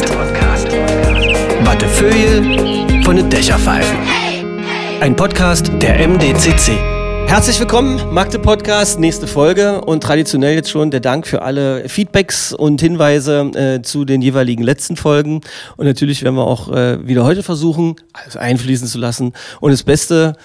Podcast. Wattefeuille von den Dächerpfeifen. Ein Podcast der MDCC. Herzlich willkommen, Magde Podcast, nächste Folge und traditionell jetzt schon der Dank für alle Feedbacks und Hinweise äh, zu den jeweiligen letzten Folgen. Und natürlich werden wir auch äh, wieder heute versuchen, alles einfließen zu lassen und das Beste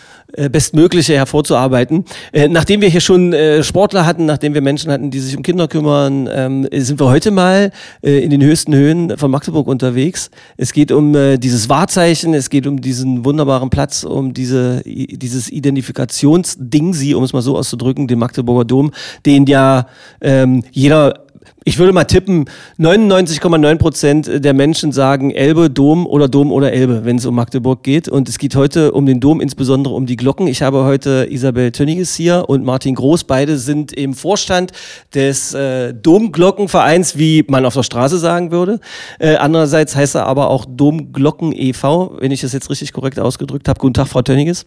Bestmögliche hervorzuarbeiten. Äh, nachdem wir hier schon äh, Sportler hatten, nachdem wir Menschen hatten, die sich um Kinder kümmern, ähm, sind wir heute mal äh, in den höchsten Höhen von Magdeburg unterwegs. Es geht um äh, dieses Wahrzeichen, es geht um diesen wunderbaren Platz, um diese, dieses Identifikationsding, sie, um es mal so auszudrücken, den Magdeburger Dom, den ja ähm, jeder ich würde mal tippen, 99,9 Prozent der Menschen sagen Elbe, Dom oder Dom oder Elbe, wenn es um Magdeburg geht. Und es geht heute um den Dom, insbesondere um die Glocken. Ich habe heute Isabel Tönniges hier und Martin Groß. Beide sind im Vorstand des äh, Domglockenvereins, wie man auf der Straße sagen würde. Äh, andererseits heißt er aber auch Domglocken e.V., wenn ich das jetzt richtig korrekt ausgedrückt habe. Guten Tag, Frau Tönniges.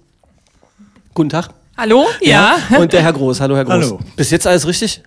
Guten Tag. Hallo? Ja. ja. Und der Herr Groß. Hallo, Herr Groß. Hallo. Bis jetzt alles richtig?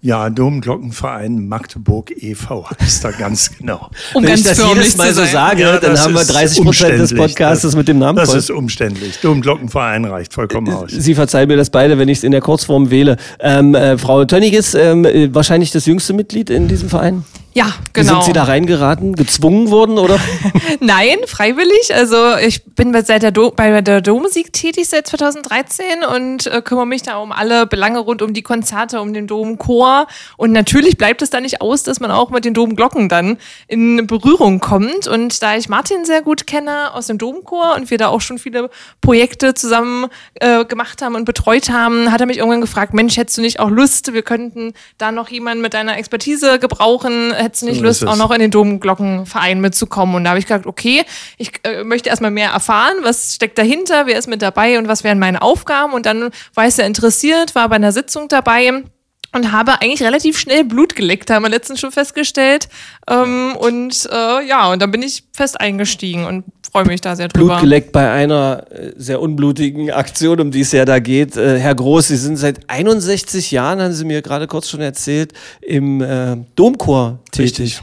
Ja, Domglockenverein Magdeburg e.V. ist da ganz genau. Um Wenn ganz ich das jedes Mal so sage, ja, dann haben wir 30 Prozent des Podcasts das, mit dem Namen Das voll. ist umständlich. Domglockenverein reicht vollkommen aus. Sie verzeihen mir das beide, wenn ich es in der Kurzform wähle. Ähm, äh, Frau Tönniges, ähm, äh, wahrscheinlich das jüngste Mitglied in diesem Verein? Ja, genau. Wie sind Sie da reingeraten? Gezwungen worden oder? Nein, freiwillig. Also ich bin seit der bei der Dommusik tätig seit 2013 und äh, kümmere mich da um alle Belange rund um die Konzerte, um den Domchor. Und natürlich bleibt es da nicht aus, dass man auch mit den Domglocken dann in Berührung kommt. Und da ich Martin sehr gut kenne aus dem Domchor und wir da auch schon viele Projekte zusammen äh, gemacht haben und betreut haben, hat er mich irgendwann gefragt, Mensch, hättest du nicht auch Lust, wir könnten da noch jemanden mit deiner Expertise gebrauchen hättest du nicht so Lust, auch noch in den Domglockenverein mitzukommen? Und da habe ich gesagt, okay, ich äh, möchte erstmal mehr erfahren, was steckt dahinter, wer ist mit dabei und was wären meine Aufgaben. Und dann war ich sehr interessiert, war bei einer Sitzung dabei und habe eigentlich relativ schnell Blut geleckt, haben wir letztens schon festgestellt. Ähm, und äh, ja, und dann bin ich fest eingestiegen und freue mich da sehr drüber. Blut geleckt bei einer äh, sehr unblutigen Aktion, um die es ja da geht. Äh, Herr Groß, Sie sind seit 61 Jahren, haben Sie mir gerade kurz schon erzählt, im äh, Domchor tätig. Richtig.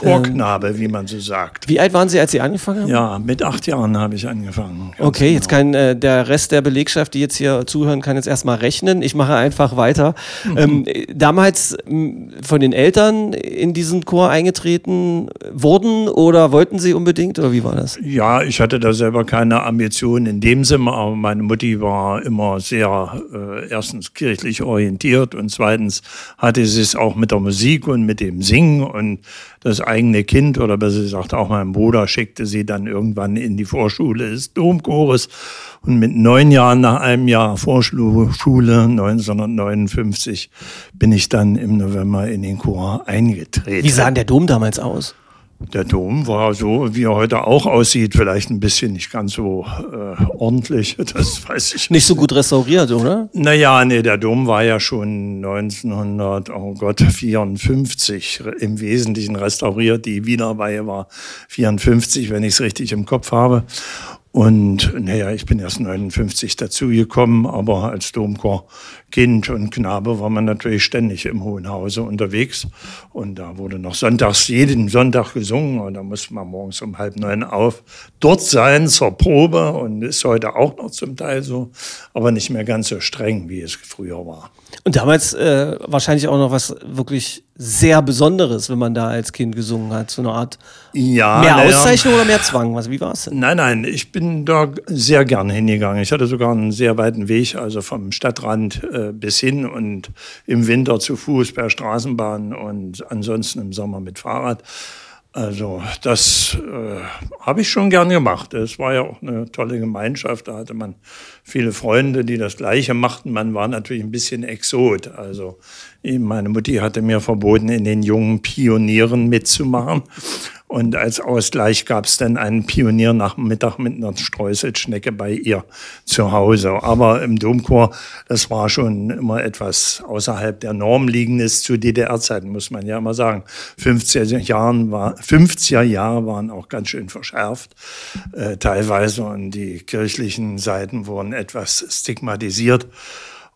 Chorknabe, ähm, wie man so sagt. Wie alt waren Sie, als Sie angefangen haben? Ja, mit acht Jahren habe ich angefangen. Okay, genau. jetzt kann äh, der Rest der Belegschaft, die jetzt hier zuhören, kann jetzt erstmal rechnen. Ich mache einfach weiter. Mhm. Ähm, damals von den Eltern in diesen Chor eingetreten wurden oder wollten Sie unbedingt oder wie war das? Ja, ich hatte da selber keine Ambitionen in dem Sinne, aber meine Mutti war immer sehr äh, erstens kirchlich orientiert und zweitens hatte sie es auch mit der Musik und mit dem Singen und das eigene Kind oder besser gesagt auch mein Bruder schickte sie dann irgendwann in die Vorschule des Domchores. Und mit neun Jahren nach einem Jahr Vorschule 1959 bin ich dann im November in den Chor eingetreten. Wie sah denn der Dom damals aus? Der Dom war so, wie er heute auch aussieht, vielleicht ein bisschen nicht ganz so äh, ordentlich, das weiß ich. Nicht so gut restauriert, oder? Naja, nee, der Dom war ja schon 1900, oh Gott, 54 im Wesentlichen restauriert. Die Wienerweihe war 54, wenn ich es richtig im Kopf habe. Und naja, ich bin erst 59 dazugekommen, aber als Domchor-Kind und Knabe war man natürlich ständig im Hohen Hause unterwegs. Und da wurde noch sonntags jeden Sonntag gesungen und da musste man morgens um halb neun auf dort sein zur Probe und ist heute auch noch zum Teil so, aber nicht mehr ganz so streng, wie es früher war. Und damals äh, wahrscheinlich auch noch was wirklich sehr Besonderes, wenn man da als Kind gesungen hat. So eine Art ja, mehr Auszeichnung oder mehr Zwang? Was, wie war es denn? Nein, nein, ich bin da sehr gern hingegangen. Ich hatte sogar einen sehr weiten Weg, also vom Stadtrand äh, bis hin und im Winter zu Fuß per Straßenbahn und ansonsten im Sommer mit Fahrrad. Also das äh, habe ich schon gern gemacht. Es war ja auch eine tolle Gemeinschaft. Da hatte man viele Freunde, die das Gleiche machten. Man war natürlich ein bisschen Exot. Also meine Mutti hatte mir verboten, in den jungen Pionieren mitzumachen. Und als Ausgleich gab es dann einen Pioniernachmittag mit einer Streuselschnecke bei ihr zu Hause. Aber im Domchor, das war schon immer etwas außerhalb der Norm liegendes zu DDR-Zeiten, muss man ja immer sagen. 50er, Jahren war, 50er Jahre waren auch ganz schön verschärft, äh, teilweise. Und die kirchlichen Seiten wurden etwas stigmatisiert.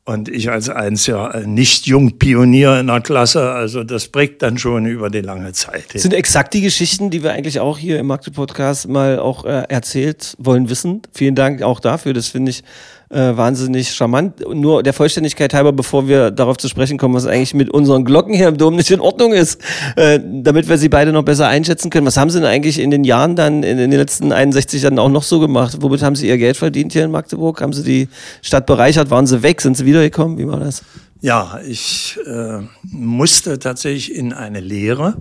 Und ich als einziger Nicht-Jung-Pionier in der Klasse, also das prägt dann schon über die lange Zeit. Das sind exakt die Geschichten, die wir eigentlich auch hier im Magde-Podcast mal auch äh, erzählt wollen wissen. Vielen Dank auch dafür, das finde ich äh, wahnsinnig charmant. Nur der Vollständigkeit halber, bevor wir darauf zu sprechen kommen, was eigentlich mit unseren Glocken hier im Dom nicht in Ordnung ist, äh, damit wir sie beide noch besser einschätzen können. Was haben sie denn eigentlich in den Jahren dann, in, in den letzten 61 Jahren auch noch so gemacht? Womit haben sie ihr Geld verdient hier in Magdeburg? Haben sie die Stadt bereichert? Waren sie weg? Sind sie wiedergekommen? Wie war das? Ja, ich äh, musste tatsächlich in eine Lehre.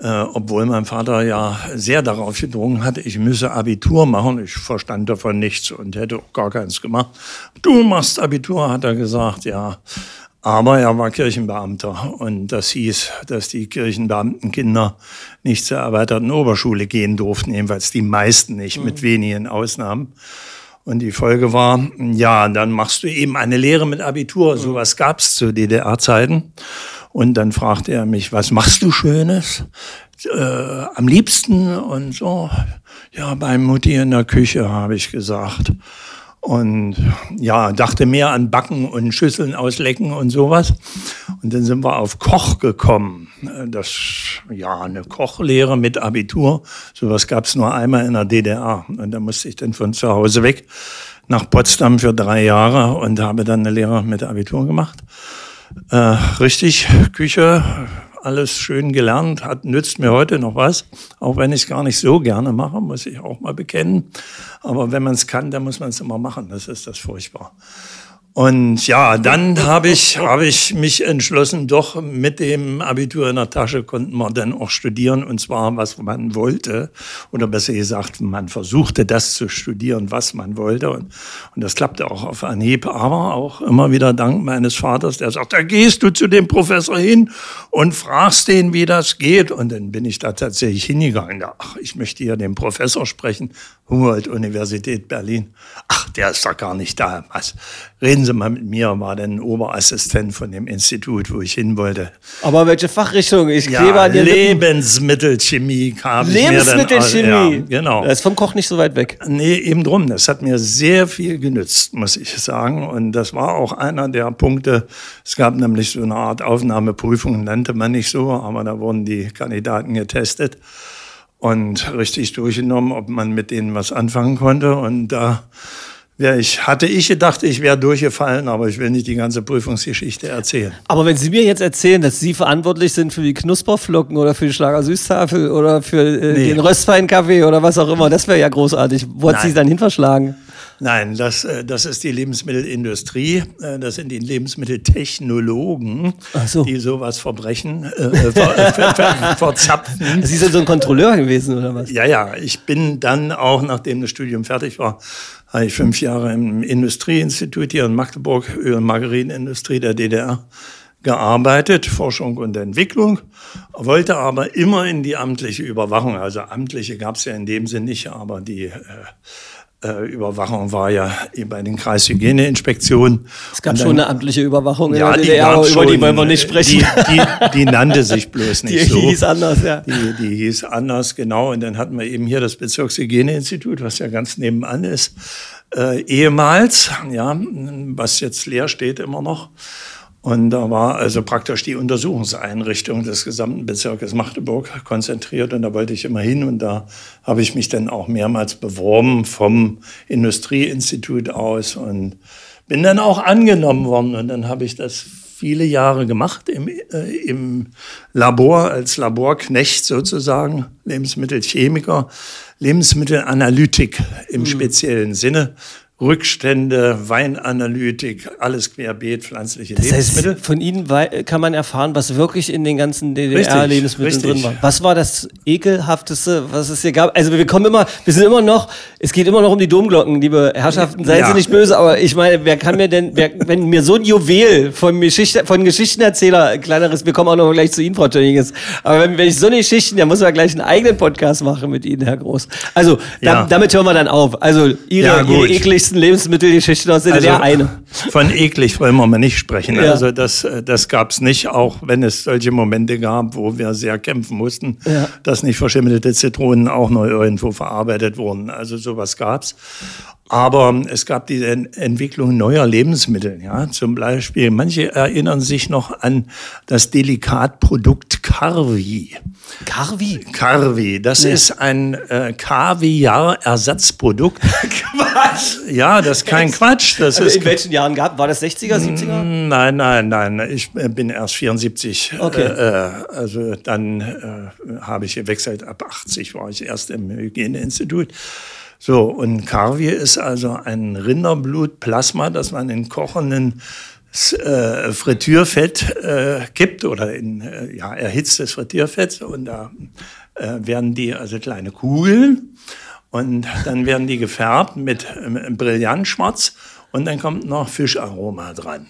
Äh, obwohl mein Vater ja sehr darauf gedrungen hatte, ich müsse Abitur machen. Ich verstand davon nichts und hätte auch gar keins gemacht. Du machst Abitur, hat er gesagt, ja. Aber er war Kirchenbeamter und das hieß, dass die Kirchenbeamtenkinder nicht zur erweiterten Oberschule gehen durften, jedenfalls die meisten nicht, mit mhm. wenigen Ausnahmen. Und die Folge war, ja, dann machst du eben eine Lehre mit Abitur. Mhm. Sowas gab's zu DDR-Zeiten. Und dann fragte er mich, was machst du Schönes? Äh, am liebsten und so. Ja, bei Mutti in der Küche, habe ich gesagt. Und ja, dachte mehr an Backen und Schüsseln auslecken und sowas. Und dann sind wir auf Koch gekommen. Das, ja, eine Kochlehre mit Abitur. Sowas gab es nur einmal in der DDR. Und da musste ich dann von zu Hause weg nach Potsdam für drei Jahre und habe dann eine Lehre mit Abitur gemacht. Äh, richtig, Küche, alles schön gelernt, hat, nützt mir heute noch was, auch wenn ich es gar nicht so gerne mache, muss ich auch mal bekennen. Aber wenn man es kann, dann muss man es immer machen, das ist das furchtbar. Und ja, dann habe ich, hab ich mich entschlossen, doch mit dem Abitur in der Tasche konnten wir dann auch studieren, und zwar was man wollte. Oder besser gesagt, man versuchte das zu studieren, was man wollte. Und, und das klappte auch auf Anhieb, aber auch immer wieder dank meines Vaters, der sagt, da gehst du zu dem Professor hin und fragst den, wie das geht. Und dann bin ich da tatsächlich hingegangen. Ach, ich möchte hier den Professor sprechen. Humboldt-Universität Berlin. Ach, der ist doch gar nicht da. Was? Reden Sie mal mit mir, war dann Oberassistent von dem Institut, wo ich hin wollte. Aber welche Fachrichtung? Ich ja, klebe an Lebensmittelchemie kam Lebensmittelchemie? Ja, genau. Das ist vom Koch nicht so weit weg. Nee, eben drum. Das hat mir sehr viel genützt, muss ich sagen. Und das war auch einer der Punkte. Es gab nämlich so eine Art Aufnahmeprüfung, nannte man nicht so, aber da wurden die Kandidaten getestet und richtig durchgenommen, ob man mit denen was anfangen konnte. Und da ja, ich, hatte ich gedacht, ich wäre durchgefallen, aber ich will nicht die ganze Prüfungsgeschichte erzählen. Aber wenn Sie mir jetzt erzählen, dass Sie verantwortlich sind für die Knusperflocken oder für die Schlager Süßtafel oder für äh, nee. den Röstweinkaffee oder was auch immer, das wäre ja großartig. Wo hat Sie dann hin verschlagen? Nein, das, äh, das ist die Lebensmittelindustrie. Äh, das sind die Lebensmitteltechnologen, so. die sowas verbrechen, äh, ver, ver, ver, verzapfen. Sie sind so ein Kontrolleur gewesen, oder was? Ja, ja. Ich bin dann auch, nachdem das Studium fertig war, habe ich fünf Jahre im Industrieinstitut hier in Magdeburg, Öl- und Margarinenindustrie der DDR, gearbeitet, Forschung und Entwicklung, wollte aber immer in die amtliche Überwachung. Also amtliche gab es ja in dem Sinn nicht, aber die äh, äh, Überwachung war ja bei den Kreishygieneinspektionen. Es gab schon eine amtliche Überwachung ja, in der DDR, über schon, die wollen wir nicht sprechen. Die, die, die nannte sich bloß nicht die, so. Die hieß anders, ja. Die, die hieß anders, genau. Und dann hatten wir eben hier das Bezirkshygieneinstitut, was ja ganz nebenan ist. Äh, ehemals, ja, was jetzt leer steht immer noch. Und da war also praktisch die Untersuchungseinrichtung des gesamten Bezirkes Magdeburg konzentriert und da wollte ich immer hin und da habe ich mich dann auch mehrmals beworben vom Industrieinstitut aus und bin dann auch angenommen worden und dann habe ich das viele Jahre gemacht im, äh, im Labor als Laborknecht sozusagen, Lebensmittelchemiker, Lebensmittelanalytik im mhm. speziellen Sinne Rückstände, Weinanalytik, alles querbeet, pflanzliche das Lebensmittel. Heißt, von Ihnen kann man erfahren, was wirklich in den ganzen DDR-Lebensmitteln drin war. Was war das ekelhafteste, was es hier gab? Also wir kommen immer, wir sind immer noch, es geht immer noch um die Domglocken, liebe Herrschaften, seien ja. Sie nicht böse, aber ich meine, wer kann mir denn, wer, wenn mir so ein Juwel von, Geschichte, von Geschichtenerzähler, kleineres, wir kommen auch noch gleich zu Ihnen, Frau Tönniges, aber wenn, wenn ich so eine Geschichten, dann muss man gleich einen eigenen Podcast machen mit Ihnen, Herr Groß. Also, ja. damit hören wir dann auf. Also, Ihre, ja, Ihre ekligsten ekligsten Lebensmittelgeschichten aus der also, DDR eine. Von eklig wollen wir mal nicht sprechen. Ja. Also das, das gab es nicht, auch wenn es solche Momente gab, wo wir sehr kämpfen mussten, ja. dass nicht verschimmelte Zitronen auch noch irgendwo verarbeitet wurden. Also sowas gab es. Aber es gab die Entwicklung neuer Lebensmittel. Ja, zum Beispiel, manche erinnern sich noch an das Delikatprodukt Carvi. Carvi? Carvi, das nee. ist ein äh, Kaviar-Ersatzprodukt. Quatsch! Ja, das ist kein Quatsch. Das also ist in welchen Jahren gab? War das 60er, 70er? Nein, nein, nein. Ich äh, bin erst 74. Okay. Äh, also dann äh, habe ich gewechselt. Ab 80 war ich erst im Hygieneinstitut. So, und Carvi ist also ein Rinderblutplasma, das man in kochenden äh, Frittürfett äh, kippt oder in äh, ja, erhitztes Frittürfett und da äh, werden die also kleine Kugeln und dann werden die gefärbt mit äh, Brillantschwarz und dann kommt noch Fischaroma dran.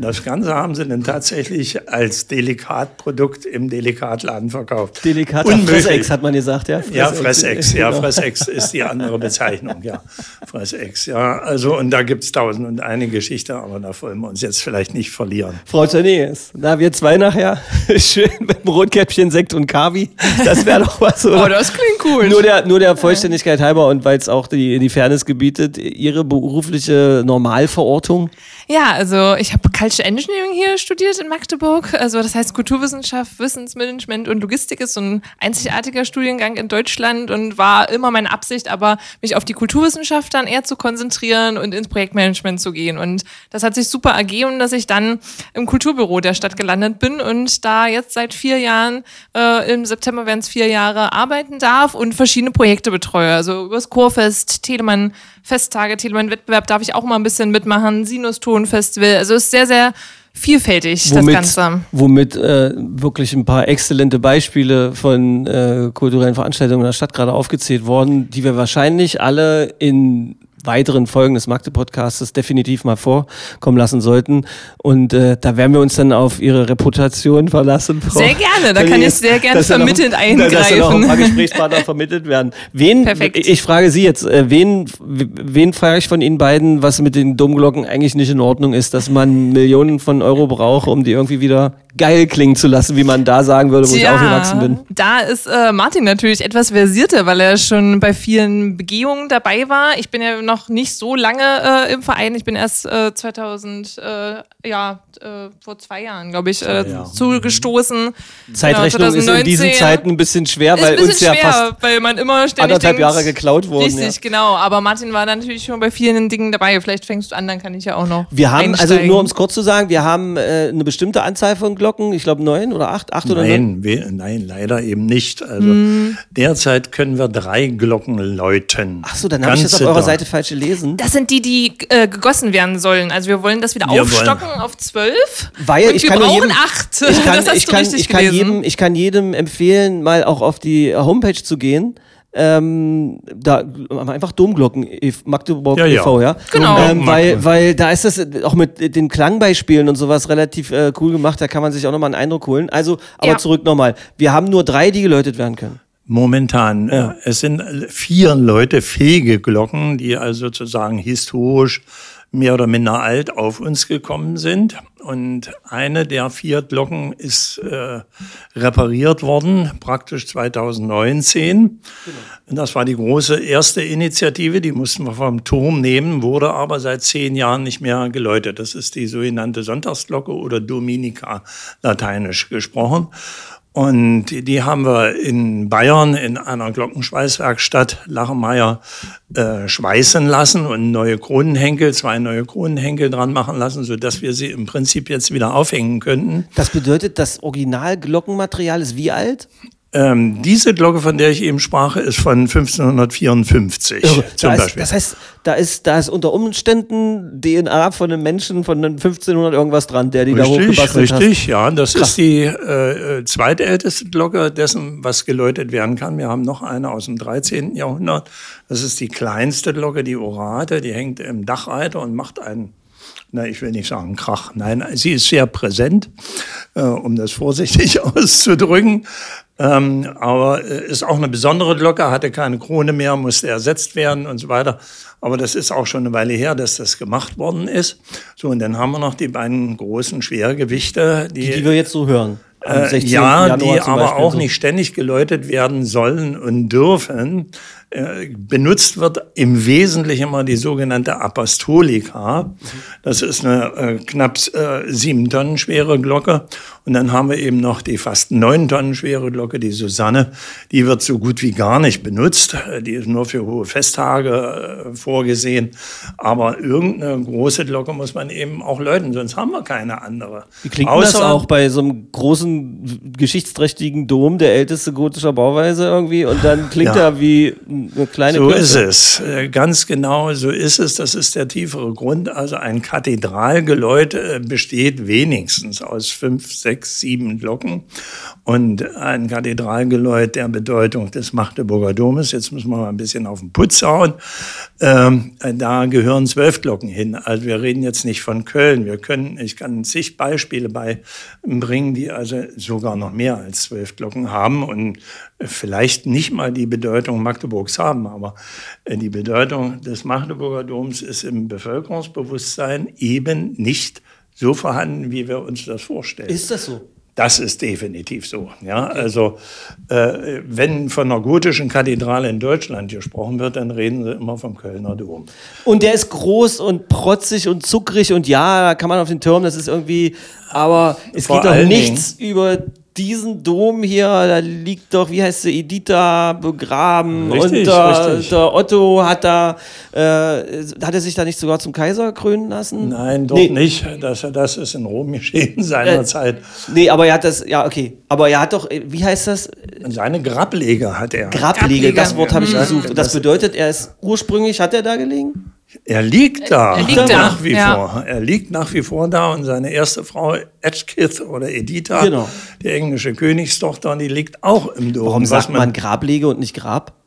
Das Ganze haben sie dann tatsächlich als Delikatprodukt im Delikatladen verkauft. Delikat Fressex hat man gesagt, ja? Fressex. Ja, Fressex, ja, genau. Fressex ist die andere Bezeichnung, ja. Fressex, ja. Also, und da gibt es tausend und eine Geschichte, aber da wollen wir uns jetzt vielleicht nicht verlieren. Frau Tönnies, na, wir zwei nachher, schön mit dem Rotkäppchen, Sekt und Kavi, das wäre doch was, oder? Oh, das klingt cool. Nur der, nur der Vollständigkeit halber und weil es auch die, die Fairness gebietet, Ihre berufliche Normalverortung? Ja, also ich habe Culture Engineering hier studiert in Magdeburg. Also das heißt Kulturwissenschaft, Wissensmanagement und Logistik ist so ein einzigartiger Studiengang in Deutschland und war immer meine Absicht, aber mich auf die Kulturwissenschaft dann eher zu konzentrieren und ins Projektmanagement zu gehen. Und das hat sich super ergeben, dass ich dann im Kulturbüro der Stadt gelandet bin und da jetzt seit vier Jahren, äh, im September werden es vier Jahre, arbeiten darf und verschiedene Projekte betreue. Also übers Chorfest, Telemann Festtage, Telemann-Wettbewerb darf ich auch mal ein bisschen mitmachen, Sinuston-Festival. Also ist sehr, sehr vielfältig, womit, das Ganze. Womit äh, wirklich ein paar exzellente Beispiele von äh, kulturellen Veranstaltungen in der Stadt gerade aufgezählt worden, die wir wahrscheinlich alle in weiteren Folgen des Magde-Podcasts definitiv mal vorkommen lassen sollten. Und äh, da werden wir uns dann auf Ihre Reputation verlassen. Frau sehr gerne, da kann ich sehr gerne vermittelnd noch, eingreifen. Dass dann auch ein paar Gesprächspartner vermittelt werden. Wen, Perfekt. ich frage Sie jetzt, äh, wen, wen frage ich von Ihnen beiden, was mit den Domglocken eigentlich nicht in Ordnung ist, dass man Millionen von Euro braucht, um die irgendwie wieder geil klingen zu lassen, wie man da sagen würde, wo Tja, ich aufgewachsen bin. Da ist äh, Martin natürlich etwas versierter, weil er schon bei vielen Begehungen dabei war. Ich bin ja noch nicht so lange äh, im Verein. Ich bin erst äh, 2000, äh, ja, äh, vor zwei Jahren, glaube ich, äh, ja. zugestoßen. Zeitrechnung genau, ist in diesen Zeiten ein bisschen schwer, ist weil bisschen uns ja schwer, fast weil man immer ständig anderthalb denkt, Jahre geklaut wurden. Richtig, ja. genau. Aber Martin war natürlich schon bei vielen Dingen dabei. Vielleicht fängst du an, dann kann ich ja auch noch. Wir haben, also einsteigen. also nur um es kurz zu sagen, wir haben äh, eine bestimmte Anzahl von Glocken. Ich glaube neun oder acht, acht oder neun. Nein, leider eben nicht. Also hm. derzeit können wir drei Glocken läuten. Ach so, dann habe ich das auf eurer Seite falsch gelesen. Das sind die, die äh, gegossen werden sollen. Also wir wollen das wieder wir aufstocken wollen. auf zwölf. Weil ich wir kann brauchen jedem, acht. Ich kann, ich kann, ich kann jedem, ich kann jedem empfehlen, mal auch auf die Homepage zu gehen. Ähm, da einfach Domglocken e Magdeburg ja, ja. e.V. ja genau ähm, weil weil da ist das auch mit den Klangbeispielen und sowas relativ äh, cool gemacht da kann man sich auch nochmal einen Eindruck holen also aber ja. zurück nochmal wir haben nur drei die geläutet werden können momentan ja. es sind vier Leute fähige Glocken die also sozusagen historisch mehr oder minder alt auf uns gekommen sind. Und eine der vier Glocken ist äh, repariert worden, praktisch 2019. Genau. Und das war die große erste Initiative, die mussten wir vom Turm nehmen, wurde aber seit zehn Jahren nicht mehr geläutet. Das ist die sogenannte Sonntagsglocke oder Dominica lateinisch gesprochen. Und die haben wir in Bayern in einer Glockenschweißwerkstatt Lachenmeier äh, schweißen lassen und neue Kronenhenkel, zwei neue Kronenhenkel dran machen lassen, sodass wir sie im Prinzip jetzt wieder aufhängen könnten. Das bedeutet, das Originalglockenmaterial ist wie alt? Ähm, diese Glocke, von der ich eben sprach, ist von 1554 Irre. zum da Beispiel. Ist, das heißt, da ist, da ist unter Umständen DNA von einem Menschen von 1500 irgendwas dran, der die richtig, da hochgebastelt hat. Richtig, ja. Das Krass. ist die äh, zweitälteste Glocke dessen, was geläutet werden kann. Wir haben noch eine aus dem 13. Jahrhundert. Das ist die kleinste Glocke, die Orate. Die hängt im Dachreiter und macht einen na, ich will nicht sagen Krach, nein, sie ist sehr präsent, äh, um das vorsichtig auszudrücken. Ähm, aber äh, ist auch eine besondere Glocke, hatte keine Krone mehr, musste ersetzt werden und so weiter. Aber das ist auch schon eine Weile her, dass das gemacht worden ist. So, und dann haben wir noch die beiden großen Schwergewichte, die, die, die wir jetzt so hören. Äh, ja, Januar die aber auch so. nicht ständig geläutet werden sollen und dürfen. Äh, benutzt wird im Wesentlichen immer die sogenannte Apostolika. Das ist eine äh, knapp äh, sieben Tonnen schwere Glocke. Und dann haben wir eben noch die fast neun Tonnen schwere Glocke, die Susanne. Die wird so gut wie gar nicht benutzt. Die ist nur für hohe Festtage äh, vorgesehen. Aber irgendeine große Glocke muss man eben auch läuten, sonst haben wir keine andere. Wie klingt das auch bei so einem großen, geschichtsträchtigen Dom, der älteste gotischer Bauweise irgendwie? Und dann klingt ja. er wie eine kleine So Glocke. ist es. Äh, ganz genau so ist es. Das ist der tiefere Grund. Also ein Kathedralgeläut äh, besteht wenigstens aus fünf, sechs sieben Glocken und ein Kathedralgeläut der Bedeutung des Magdeburger Domes. Jetzt müssen wir mal ein bisschen auf den Putz hauen. Ähm, da gehören zwölf Glocken hin. Also wir reden jetzt nicht von Köln. Wir können, ich kann zig Beispiele beibringen, die also sogar noch mehr als zwölf Glocken haben und vielleicht nicht mal die Bedeutung Magdeburgs haben, aber äh, die Bedeutung des Magdeburger Doms ist im Bevölkerungsbewusstsein eben nicht so vorhanden, wie wir uns das vorstellen. Ist das so? Das ist definitiv so. Ja, also äh, wenn von einer gotischen Kathedrale in Deutschland gesprochen wird, dann reden sie immer vom Kölner Dom. Und der ist groß und protzig und zuckrig und ja, da kann man auf den Turm, das ist irgendwie, aber es Vor geht doch nichts Dingen, über diesen Dom hier, da liegt doch, wie heißt sie, Editha begraben richtig, und der, der, Otto hat da, äh, hat er sich da nicht sogar zum Kaiser krönen lassen? Nein, doch nee. nicht. Das, das ist in Rom geschehen seinerzeit. Äh, nee, aber er hat das, ja, okay. Aber er hat doch, wie heißt das? Seine Grablege hat er. Grablege, das Wort habe ich gesucht. Und das bedeutet, er ist ursprünglich, hat er da gelegen? Er liegt da. Er liegt da. Nach wie ja. vor. Er liegt nach wie vor da und seine erste Frau, Edgkith oder Editha, genau. die englische Königstochter, die liegt auch im Dom. Warum sagt man Grablege und nicht Grab?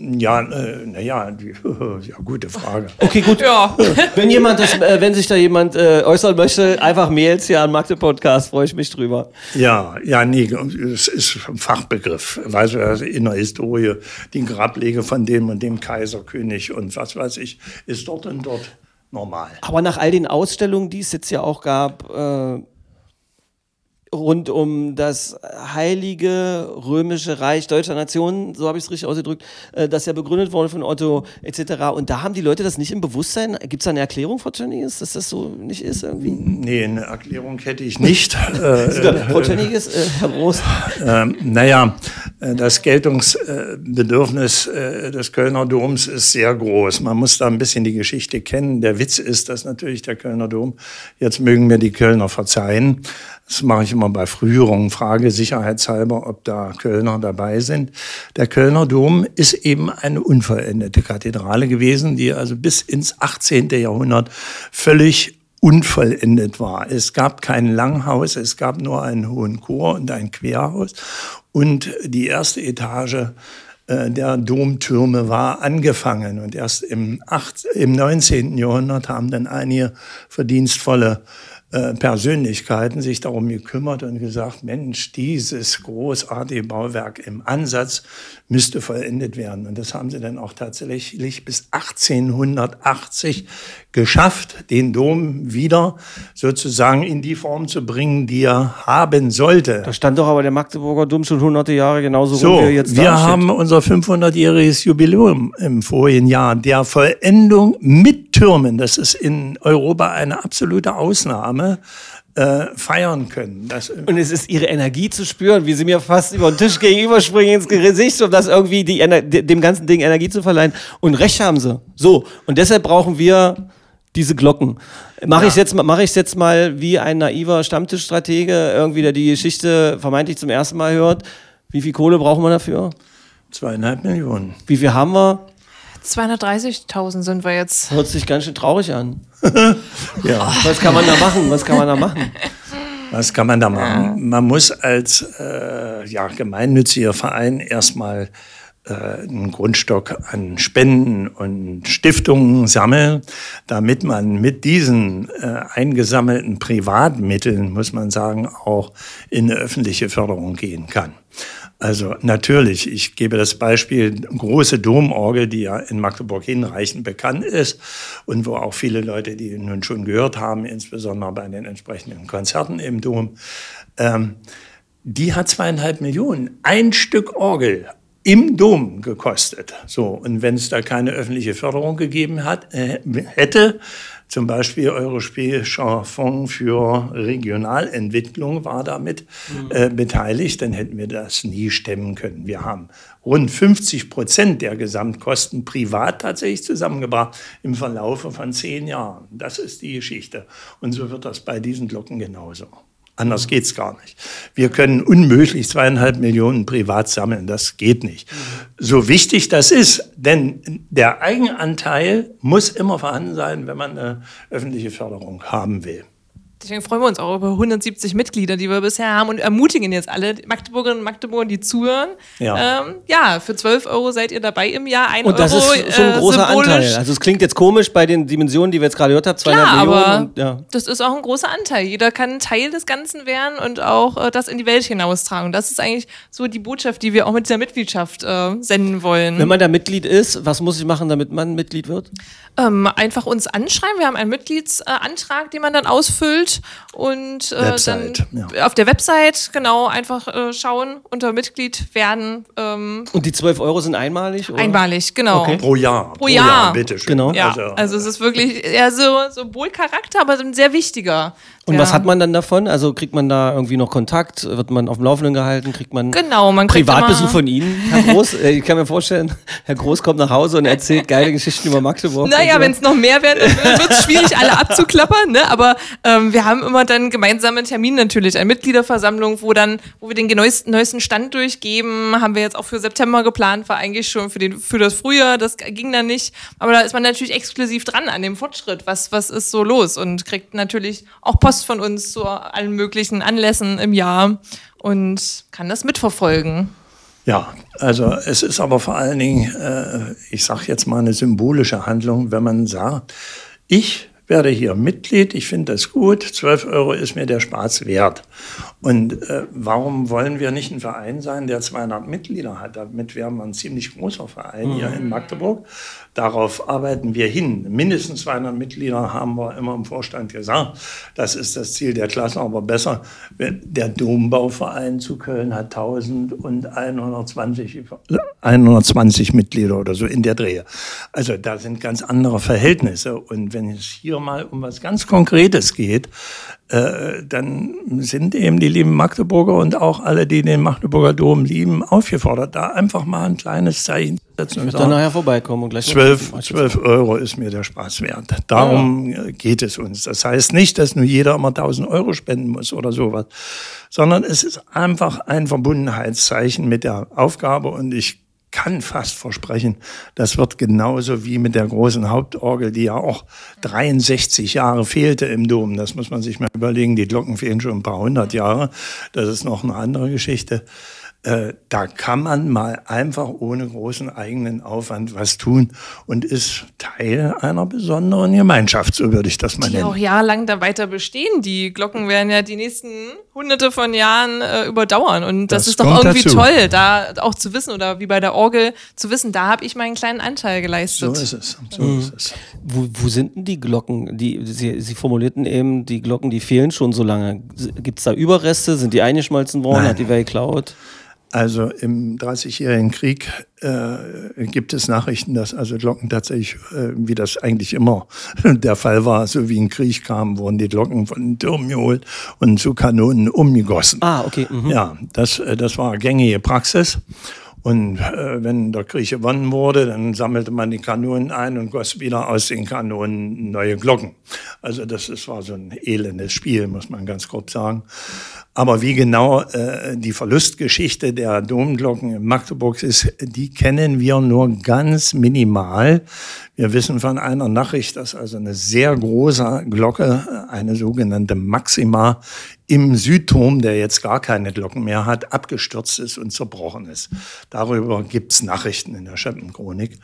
Ja, äh, naja, ja, gute Frage. Okay, gut. Ja. Wenn jemand das, äh, wenn sich da jemand äh, äußern möchte, einfach Mails hier an Magde Podcast, freue ich mich drüber. Ja, ja, nee, es ist ein Fachbegriff. Weißt du, also in der Historie, die Grablege von dem und dem Kaiserkönig und was weiß ich, ist dort und dort normal. Aber nach all den Ausstellungen, die es jetzt ja auch gab, äh, rund um das heilige römische Reich deutscher Nationen, so habe ich es richtig ausgedrückt, äh, das ja begründet wurde von Otto etc. Und da haben die Leute das nicht im Bewusstsein. Gibt es da eine Erklärung, Frau Tönniges, dass das so nicht ist irgendwie? Nee, eine Erklärung hätte ich nicht. Frau Tönniges, äh, Herr Groß? Ähm, naja, äh, das Geltungsbedürfnis äh, des Kölner Doms ist sehr groß. Man muss da ein bisschen die Geschichte kennen. Der Witz ist, dass natürlich der Kölner Dom, jetzt mögen mir die Kölner verzeihen, das mache ich immer bei Früherungen, frage sicherheitshalber, ob da Kölner dabei sind. Der Kölner Dom ist eben eine unvollendete Kathedrale gewesen, die also bis ins 18. Jahrhundert völlig unvollendet war. Es gab kein Langhaus, es gab nur einen hohen Chor und ein Querhaus. Und die erste Etage äh, der Domtürme war angefangen. Und erst im, 8, im 19. Jahrhundert haben dann einige verdienstvolle äh, Persönlichkeiten sich darum gekümmert und gesagt, Mensch, dieses großartige Bauwerk im Ansatz müsste vollendet werden. Und das haben sie dann auch tatsächlich bis 1880 geschafft, den Dom wieder sozusagen in die Form zu bringen, die er haben sollte. Da stand doch aber der Magdeburger Dom schon hunderte Jahre genauso so, rum, wie er jetzt Wir haben unser 500-jähriges Jubiläum im vorigen Jahr der Vollendung mit Türmen. Das ist in Europa eine absolute Ausnahme äh, feiern können. Das, und es ist ihre Energie zu spüren, wie sie mir fast über den Tisch gegenüberspringen ins Gesicht, um das irgendwie die, dem ganzen Ding Energie zu verleihen. Und recht haben sie. So. Und deshalb brauchen wir diese Glocken. Mache ja. ich jetzt, mach ich jetzt mal wie ein naiver Stammtischstratege, irgendwie, der die Geschichte vermeintlich zum ersten Mal hört. Wie viel Kohle brauchen wir dafür? Zweieinhalb Millionen. Wie viel haben wir? 230.000 sind wir jetzt. Hört sich ganz schön traurig an. ja. Was kann man da machen? Was kann man da machen? Was kann man da machen? Man muss als äh, ja, gemeinnütziger Verein erstmal äh, einen Grundstock an Spenden und Stiftungen sammeln, damit man mit diesen äh, eingesammelten Privatmitteln, muss man sagen, auch in eine öffentliche Förderung gehen kann. Also natürlich, ich gebe das Beispiel große Domorgel, die ja in Magdeburg hinreichend bekannt ist und wo auch viele Leute, die nun schon gehört haben, insbesondere bei den entsprechenden Konzerten im Dom, ähm, die hat zweieinhalb Millionen. Ein Stück Orgel im Dom gekostet. So, und wenn es da keine öffentliche Förderung gegeben hat, äh, hätte, zum Beispiel Europäischer Fonds für Regionalentwicklung war damit mhm. äh, beteiligt, dann hätten wir das nie stemmen können. Wir haben rund 50 Prozent der Gesamtkosten privat tatsächlich zusammengebracht im Verlaufe von zehn Jahren. Das ist die Geschichte. Und so wird das bei diesen Glocken genauso. Anders geht's gar nicht. Wir können unmöglich zweieinhalb Millionen privat sammeln. Das geht nicht. So wichtig das ist, denn der Eigenanteil muss immer vorhanden sein, wenn man eine öffentliche Förderung haben will. Deswegen freuen wir uns auch über 170 Mitglieder, die wir bisher haben und ermutigen jetzt alle Magdeburgerinnen und Magdeburger, die zuhören. Ja. Ähm, ja, für 12 Euro seid ihr dabei im Jahr. Ein und das Euro, ist schon ein äh, großer Anteil. Also es klingt jetzt komisch bei den Dimensionen, die wir jetzt gerade gehört haben, 200 Klar, Millionen. Aber und, ja. das ist auch ein großer Anteil. Jeder kann Teil des Ganzen werden und auch äh, das in die Welt hinaustragen. Das ist eigentlich so die Botschaft, die wir auch mit dieser Mitgliedschaft äh, senden wollen. Wenn man da Mitglied ist, was muss ich machen, damit man Mitglied wird? Ähm, einfach uns anschreiben. Wir haben einen Mitgliedsantrag, den man dann ausfüllt und äh, Website, dann ja. auf der Website genau einfach äh, schauen, unter Mitglied werden. Ähm, und die 12 Euro sind einmalig? Oder? Einmalig, genau. Okay. Pro Jahr. Pro, Pro Jahr. Jahr. bitte schön. Genau. Ja, also, also es ist wirklich eher so Symbolcharakter, aber ein sehr wichtiger. Und ja. was hat man dann davon? Also kriegt man da irgendwie noch Kontakt? Wird man auf dem Laufenden gehalten? Kriegt man genau, man Privatbesuch von Ihnen, Herr Groß? Äh, ich kann mir vorstellen, Herr Groß kommt nach Hause und erzählt geile Geschichten über Magdeburg. Naja, so. wenn es noch mehr werden, wird es schwierig, alle abzuklappern. Ne? Aber ähm, wir haben immer dann gemeinsamen Termin natürlich, eine Mitgliederversammlung, wo dann, wo wir den neuesten, neuesten Stand durchgeben. Haben wir jetzt auch für September geplant, war eigentlich schon für, den, für das Frühjahr. Das ging dann nicht. Aber da ist man natürlich exklusiv dran an dem Fortschritt. Was, was ist so los? Und kriegt natürlich auch Post Post von uns zu allen möglichen Anlässen im Jahr und kann das mitverfolgen. Ja, also es ist aber vor allen Dingen, äh, ich sage jetzt mal eine symbolische Handlung, wenn man sagt, ich werde hier Mitglied, ich finde das gut, 12 Euro ist mir der Spaß wert. Und äh, warum wollen wir nicht ein Verein sein, der 200 Mitglieder hat? Damit wären wir ein ziemlich großer Verein mhm. hier in Magdeburg. Darauf arbeiten wir hin. Mindestens 200 Mitglieder haben wir immer im Vorstand gesagt. Das ist das Ziel der Klasse, aber besser. Der Dombauverein zu Köln hat 1120 120 Mitglieder oder so in der Drehe. Also da sind ganz andere Verhältnisse. Und wenn es hier mal um was ganz Konkretes geht, äh, dann sind eben die lieben Magdeburger und auch alle, die den Magdeburger Dom lieben, aufgefordert, da einfach mal ein kleines Zeichen zu setzen. Ich würde dann nachher vorbeikommen und gleich. 12, 12 Euro ist mir der Spaß wert. Darum ja. geht es uns. Das heißt nicht, dass nur jeder immer 1000 Euro spenden muss oder sowas, sondern es ist einfach ein Verbundenheitszeichen mit der Aufgabe und ich kann fast versprechen, das wird genauso wie mit der großen Hauptorgel, die ja auch 63 Jahre fehlte im Dom. Das muss man sich mal überlegen. Die Glocken fehlen schon ein paar hundert Jahre. Das ist noch eine andere Geschichte. Äh, da kann man mal einfach ohne großen eigenen Aufwand was tun und ist Teil einer besonderen Gemeinschaft, so würde ich das mal die nennen. Die auch jahrelang da weiter bestehen. Die Glocken werden ja die nächsten hunderte von Jahren äh, überdauern und das, das ist doch irgendwie dazu. toll, da auch zu wissen oder wie bei der Orgel zu wissen, da habe ich meinen kleinen Anteil geleistet. So ist es. So mhm. ist es. Wo, wo sind denn die Glocken? Die, Sie, Sie formulierten eben, die Glocken, die fehlen schon so lange. Gibt es da Überreste? Sind die eingeschmolzen worden? Nein. Hat die wer geklaut? Also im Dreißigjährigen Krieg äh, gibt es Nachrichten, dass also Glocken tatsächlich, äh, wie das eigentlich immer der Fall war, so wie ein Krieg kam, wurden die Glocken von den Türmen geholt und zu Kanonen umgegossen. Ah, okay. Mhm. Ja, das, äh, das war gängige Praxis. Und äh, wenn der Krieg gewonnen wurde, dann sammelte man die Kanonen ein und goss wieder aus den Kanonen neue Glocken. Also das, das war so ein elendes Spiel, muss man ganz grob sagen. Aber wie genau äh, die Verlustgeschichte der Domglocken in Magdeburg ist, die kennen wir nur ganz minimal. Wir wissen von einer Nachricht, dass also eine sehr große Glocke, eine sogenannte Maxima, im Südturm, der jetzt gar keine Glocken mehr hat, abgestürzt ist und zerbrochen ist. Darüber gibt's Nachrichten in der Scheppenchronik.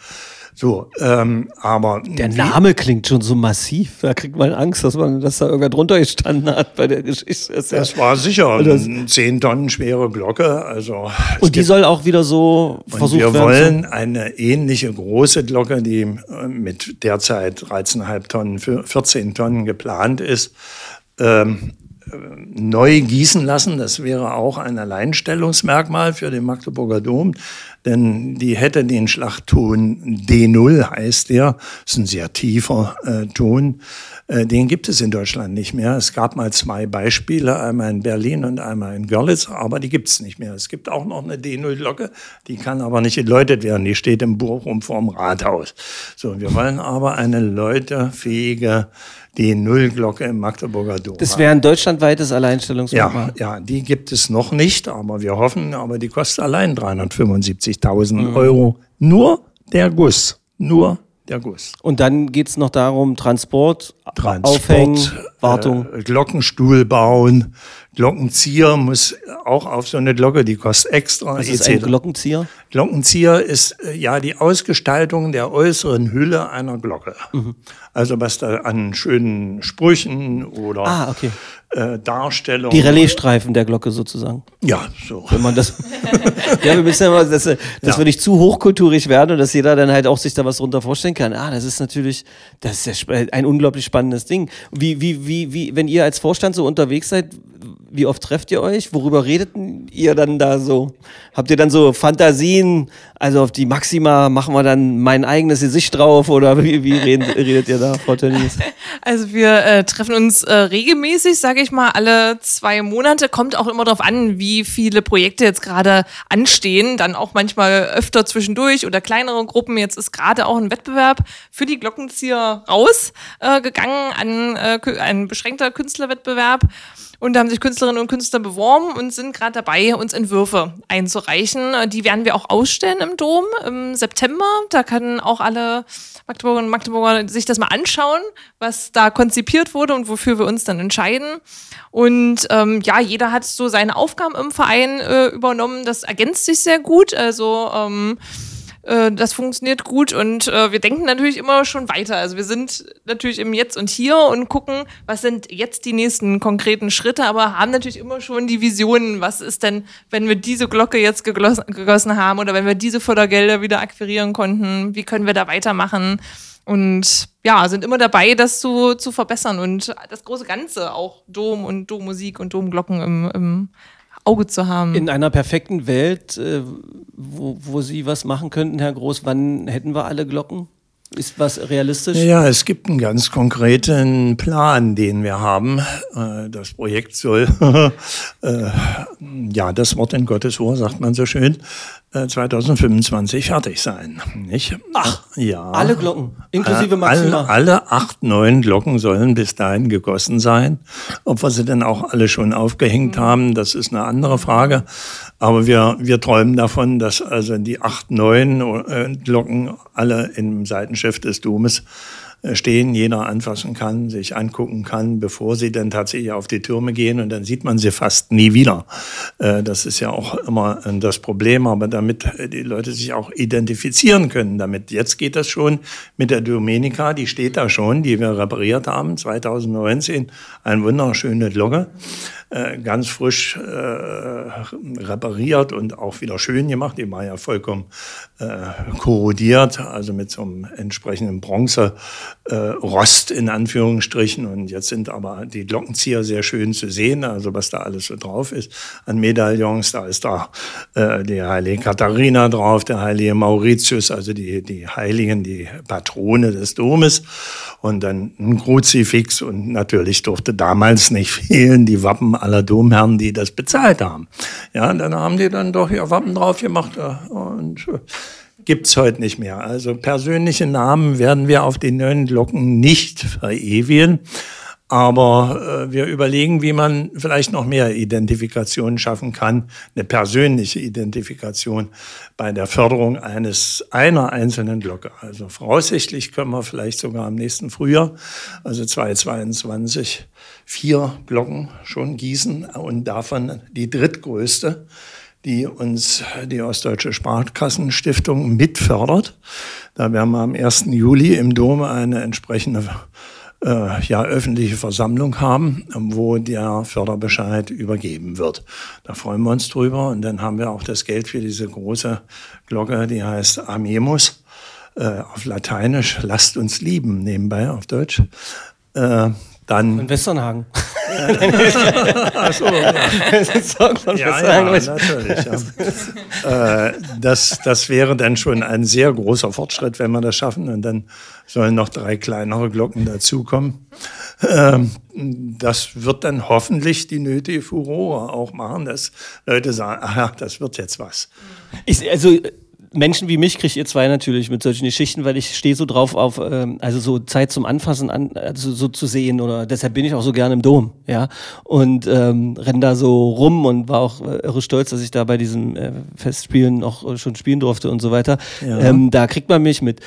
So, ähm, aber der Name klingt schon so massiv. Da kriegt man Angst, dass man, dass da irgendwer drunter gestanden hat bei der Geschichte. Das, das war sicher eine zehn Tonnen schwere Glocke. Also und die soll auch wieder so versucht werden. Wir wollen eine ähnliche große Glocke, die äh, mit derzeit 13,5 Tonnen, 14 Tonnen geplant ist. Ähm, neu gießen lassen. Das wäre auch ein Alleinstellungsmerkmal für den Magdeburger Dom, denn die hätte den Schlachtton D0, heißt der. Ist ein sehr tiefer äh, Ton. Äh, den gibt es in Deutschland nicht mehr. Es gab mal zwei Beispiele, einmal in Berlin und einmal in Görlitz, aber die gibt es nicht mehr. Es gibt auch noch eine D0-Glocke, die kann aber nicht geläutet werden. Die steht im Bochum vorm Rathaus. So, wir wollen aber eine läutefähige die Nullglocke im Magdeburger Dom. Das wäre ein deutschlandweites Alleinstellungsmerkmal. Ja, ja, die gibt es noch nicht, aber wir hoffen, aber die kostet allein 375.000 mhm. Euro. Nur der Guss. Nur der Guss. Und dann geht es noch darum, Transport, Transport Aufhängen, Wartung. Äh, Glockenstuhl bauen, Glockenzieher muss auch auf so eine Glocke, die kostet extra. Was ist ein Glockenzieher? Glockenzieher ist äh, ja die Ausgestaltung der äußeren Hülle einer Glocke. Mhm. Also was da an schönen Sprüchen oder ah, okay. Äh, Darstellungen. Die Relaisstreifen der Glocke sozusagen. Ja, so. Wenn man das. ja, wir müssen ja mal, dass, dass ja. wir nicht zu hochkulturig werden und dass jeder dann halt auch sich da was drunter vorstellen kann. Ah, das ist natürlich, das ist ja ein unglaublich spannendes Ding. Wie, wie, wie, wie, wenn ihr als Vorstand so unterwegs seid, wie oft trefft ihr euch? Worüber redet ihr dann da so? Habt ihr dann so Fantasien? Also auf die Maxima machen wir dann mein eigenes Gesicht drauf oder wie, wie redet, redet ihr da, Frau Tönnies? Also wir äh, treffen uns äh, regelmäßig, sage ich mal, alle zwei Monate. Kommt auch immer darauf an, wie viele Projekte jetzt gerade anstehen. Dann auch manchmal öfter zwischendurch oder kleinere Gruppen. Jetzt ist gerade auch ein Wettbewerb für die Glockenzieher rausgegangen äh, an äh, ein beschränkter Künstlerwettbewerb. Und da haben sich Künstlerinnen und Künstler beworben und sind gerade dabei, uns Entwürfe einzureichen. Die werden wir auch ausstellen im Dom im September. Da können auch alle Magdeburgerinnen und Magdeburger sich das mal anschauen, was da konzipiert wurde und wofür wir uns dann entscheiden. Und ähm, ja, jeder hat so seine Aufgaben im Verein äh, übernommen. Das ergänzt sich sehr gut. Also ähm, äh, das funktioniert gut und äh, wir denken natürlich immer schon weiter. Also wir sind natürlich im Jetzt und Hier und gucken, was sind jetzt die nächsten konkreten Schritte, aber haben natürlich immer schon die Visionen, was ist denn, wenn wir diese Glocke jetzt gegossen haben oder wenn wir diese Fördergelder wieder akquirieren konnten, wie können wir da weitermachen? Und ja, sind immer dabei, das zu, zu verbessern und das große Ganze, auch Dom und Dommusik und Domglocken im, im Auge zu haben. In einer perfekten Welt, äh, wo, wo Sie was machen könnten, Herr Groß, wann hätten wir alle Glocken? Ist was realistisch? Ja, es gibt einen ganz konkreten Plan, den wir haben. Äh, das Projekt soll, äh, ja, das Wort in Gottes Ohr, sagt man so schön, 2025 fertig sein. Nicht? Ach, ja. Alle Glocken, inklusive Maxima. Alle, alle acht, neun Glocken sollen bis dahin gegossen sein. Ob wir sie denn auch alle schon aufgehängt mhm. haben, das ist eine andere Frage. Aber wir, wir träumen davon, dass also die acht, neun äh, Glocken alle im Seitenschiff des Domes äh, stehen, jeder anfassen kann, sich angucken kann, bevor sie dann tatsächlich auf die Türme gehen und dann sieht man sie fast nie wieder. Äh, das ist ja auch immer äh, das Problem, aber damit die Leute sich auch identifizieren können damit. Jetzt geht das schon mit der Domenica, die steht da schon, die wir repariert haben, 2019, ein wunderschöne Glocke. Äh, ganz frisch äh, repariert und auch wieder schön gemacht. Die war ja vollkommen äh, korrodiert, also mit so einem entsprechenden Bronzerost äh, in Anführungsstrichen. Und jetzt sind aber die Glockenzieher sehr schön zu sehen, also was da alles so drauf ist an Medaillons. Da ist da äh, die heilige Katharina drauf, der heilige Mauritius, also die, die Heiligen, die Patrone des Domes. Und dann ein Kruzifix und natürlich durfte damals nicht fehlen die Wappen aller Domherren, die das bezahlt haben. Ja, dann haben die dann doch ihr Wappen drauf gemacht und äh, gibt's heute nicht mehr. Also persönliche Namen werden wir auf den neuen Glocken nicht verewigen. Aber äh, wir überlegen, wie man vielleicht noch mehr Identifikationen schaffen kann, eine persönliche Identifikation bei der Förderung eines einer einzelnen Glocke. Also voraussichtlich können wir vielleicht sogar im nächsten Frühjahr, also 2022, vier Glocken schon gießen und davon die drittgrößte, die uns die Ostdeutsche Sparkassenstiftung mitfördert. Da werden wir am 1. Juli im Dom eine entsprechende äh, ja, öffentliche Versammlung haben, wo der Förderbescheid übergeben wird. Da freuen wir uns drüber und dann haben wir auch das Geld für diese große Glocke, die heißt Amemus, äh, auf Lateinisch, lasst uns lieben, nebenbei auf Deutsch. Äh, dann, In Westernhagen. Achso, ja. ja, ja, natürlich. Ja. äh, das, das wäre dann schon ein sehr großer Fortschritt, wenn wir das schaffen. Und dann sollen noch drei kleinere Glocken dazukommen. Ähm, das wird dann hoffentlich die nötige Furore auch machen, dass Leute sagen, aha, das wird jetzt was. Ich, also Menschen wie mich kriegt ihr zwei natürlich mit solchen Geschichten, weil ich stehe so drauf auf, ähm, also so Zeit zum Anfassen an, also so zu sehen oder deshalb bin ich auch so gerne im Dom, ja und ähm, renn da so rum und war auch äh, irre stolz, dass ich da bei diesen äh, Festspielen auch schon spielen durfte und so weiter. Ja. Ähm, da kriegt man mich mit.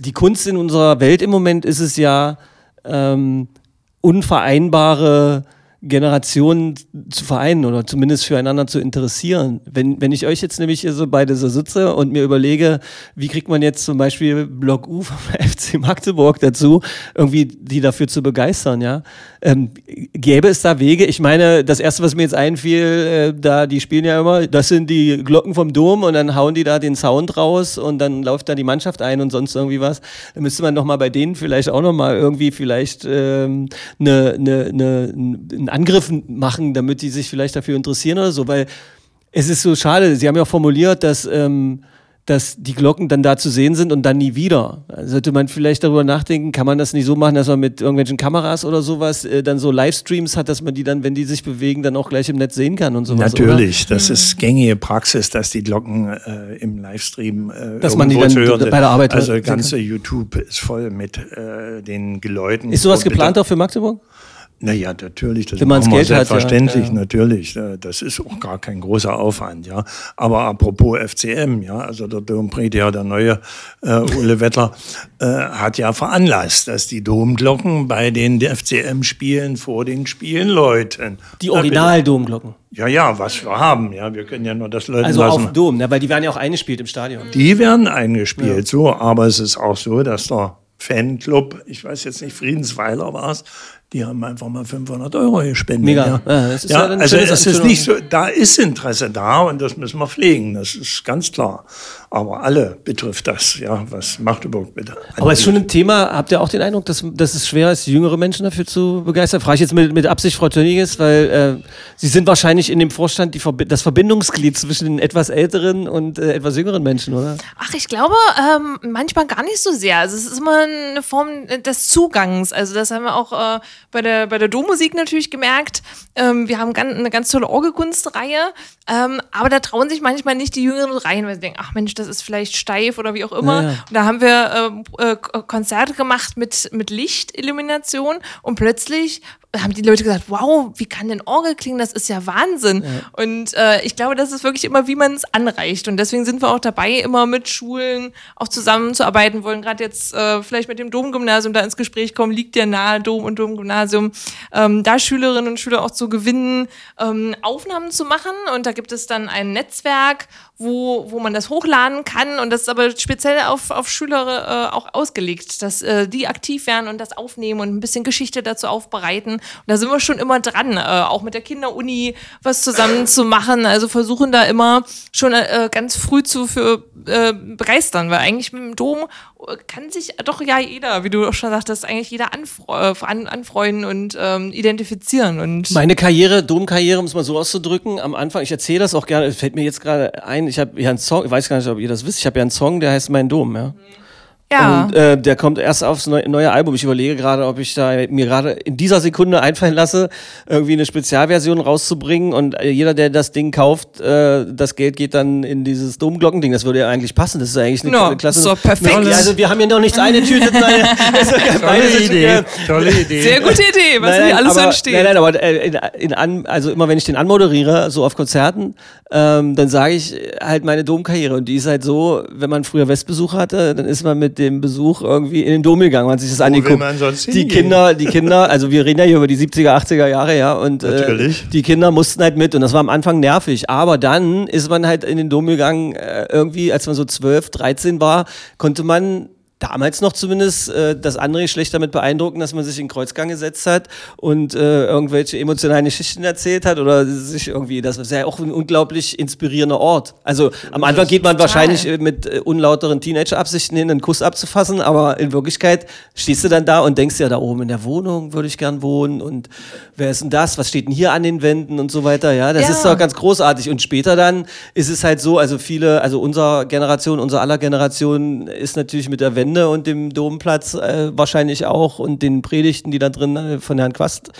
Die Kunst in unserer Welt im Moment ist es ja ähm, unvereinbare Generationen zu vereinen oder zumindest füreinander zu interessieren. Wenn, wenn ich euch jetzt nämlich hier so beide so sitze und mir überlege, wie kriegt man jetzt zum Beispiel Block U vom FC Magdeburg dazu, irgendwie die dafür zu begeistern, ja? Ähm, gäbe es da Wege? Ich meine, das erste, was mir jetzt einfiel, äh, da, die spielen ja immer, das sind die Glocken vom Dom und dann hauen die da den Sound raus und dann läuft da die Mannschaft ein und sonst irgendwie was. Da müsste man nochmal bei denen vielleicht auch nochmal irgendwie vielleicht ähm, eine, eine, eine, einen Angriff machen, damit die sich vielleicht dafür interessieren oder so, weil es ist so schade, Sie haben ja auch formuliert, dass ähm, dass die Glocken dann da zu sehen sind und dann nie wieder. Sollte man vielleicht darüber nachdenken, kann man das nicht so machen, dass man mit irgendwelchen Kameras oder sowas äh, dann so Livestreams hat, dass man die dann, wenn die sich bewegen, dann auch gleich im Netz sehen kann und sowas. Natürlich, oder? das ist gängige Praxis, dass die Glocken äh, im Livestream äh, dass man die dann bei der Arbeit Also ganze YouTube ist voll mit äh, den Geläuten. Ist sowas geplant auch für Magdeburg? Naja, natürlich, das Wenn man Geld selbstverständlich, hat, ja. natürlich. Das ist auch gar kein großer Aufwand, ja. Aber apropos FCM, ja, also der Domprediger, der neue äh, Ulle Wetter, äh, hat ja veranlasst, dass die Domglocken bei den FCM-Spielen vor den Spielen läuten. Die Original-Domglocken. Ja, ja, was wir haben, ja, wir können ja nur das Leuten also lassen. Also auf Dom, ne? weil die werden ja auch eingespielt im Stadion. Die werden eingespielt, ja. so, aber es ist auch so, dass der Fanclub, ich weiß jetzt nicht, Friedensweiler war es, die haben einfach mal 500 Euro gespendet. Mega. Ja. Ja, ja, ja also es ist nicht so, da ist Interesse da und das müssen wir pflegen, das ist ganz klar. Aber alle betrifft das, ja, was Magdeburg bitte. Aber es ist schon ein Thema, habt ihr auch den Eindruck, dass, dass es schwer ist, jüngere Menschen dafür zu begeistern? Frage ich jetzt mit, mit Absicht Frau Tönniges, weil äh, Sie sind wahrscheinlich in dem Vorstand die das Verbindungsglied zwischen den etwas älteren und äh, etwas jüngeren Menschen, oder? Ach, ich glaube, ähm, manchmal gar nicht so sehr. Also es ist immer eine Form des Zugangs. Also das haben wir auch äh, bei der, bei der Dommusik natürlich gemerkt. Ähm, wir haben ganz, eine ganz tolle Orgelkunstreihe, ähm, aber da trauen sich manchmal nicht die Jüngeren rein, weil sie denken, ach Mensch, das ist vielleicht steif oder wie auch immer. Ja, ja. Und da haben wir äh, äh, Konzerte gemacht mit, mit Lichtillumination und plötzlich haben die Leute gesagt, wow, wie kann denn Orgel klingen? Das ist ja Wahnsinn. Ja. Und äh, ich glaube, das ist wirklich immer, wie man es anreicht. Und deswegen sind wir auch dabei, immer mit Schulen auch zusammenzuarbeiten, wollen gerade jetzt äh, vielleicht mit dem Domgymnasium da ins Gespräch kommen, liegt ja nahe Dom und Domgymnasium, ähm, da Schülerinnen und Schüler auch zu gewinnen, ähm, Aufnahmen zu machen. Und da gibt es dann ein Netzwerk, wo, wo man das hochladen kann. Und das ist aber speziell auf, auf Schüler äh, auch ausgelegt, dass äh, die aktiv werden und das aufnehmen und ein bisschen Geschichte dazu aufbereiten. Und da sind wir schon immer dran, äh, auch mit der Kinderuni was zusammen zu machen. Also versuchen da immer schon äh, ganz früh zu für, äh, begeistern, weil eigentlich mit dem Dom kann sich doch ja jeder, wie du auch schon sagtest, eigentlich jeder anfre äh, an, anfreunden und ähm, identifizieren. Und Meine Karriere, Domkarriere, um es mal so auszudrücken, am Anfang, ich erzähle das auch gerne, fällt mir jetzt gerade ein, ich habe ja einen Song, ich weiß gar nicht, ob ihr das wisst, ich habe ja einen Song, der heißt Mein Dom, ja. Ja. Und äh, der kommt erst aufs neue, neue Album. Ich überlege gerade, ob ich da mir gerade in dieser Sekunde einfallen lasse, irgendwie eine Spezialversion rauszubringen. Und äh, jeder, der das Ding kauft, äh, das Geld geht dann in dieses Domglockending. Das würde ja eigentlich passen. Das ist eigentlich eine no, klasse. So perfekt. Also wir haben hier noch nichts eingetütet. Tolle Idee. Tolle Idee. Sehr gute Idee, was nein, hier alles aber, entsteht. Nein, nein, aber äh, in, in an, also immer wenn ich den anmoderiere, so auf Konzerten, ähm, dann sage ich halt meine Domkarriere. Und die ist halt so, wenn man früher Westbesuch hatte, dann ist man mit dem Besuch irgendwie in den Dom gegangen, man sich das Wo angeguckt. Man sonst die Kinder, die Kinder, also wir reden ja hier über die 70er, 80er Jahre, ja, und äh, die Kinder mussten halt mit und das war am Anfang nervig. Aber dann ist man halt in den Dom gegangen, äh, irgendwie, als man so 12, 13 war, konnte man damals noch zumindest äh, das andere schlecht damit beeindrucken, dass man sich in Kreuzgang gesetzt hat und äh, irgendwelche emotionalen Geschichten erzählt hat oder sich irgendwie, das ist ja auch ein unglaublich inspirierender Ort. Also am Anfang geht man wahrscheinlich äh, mit äh, unlauteren Teenager-Absichten hin, einen Kuss abzufassen, aber in Wirklichkeit stehst du dann da und denkst ja, da oben in der Wohnung würde ich gern wohnen und wer ist denn das? Was steht denn hier an den Wänden und so weiter? Ja, das Ja. ist doch ganz großartig. Und später dann ist es halt so, also viele, also unserer Generation, unser aller Generation ist natürlich mit der Wende und dem Domplatz äh, wahrscheinlich auch und den Predigten, die da drin äh, von Herrn Quast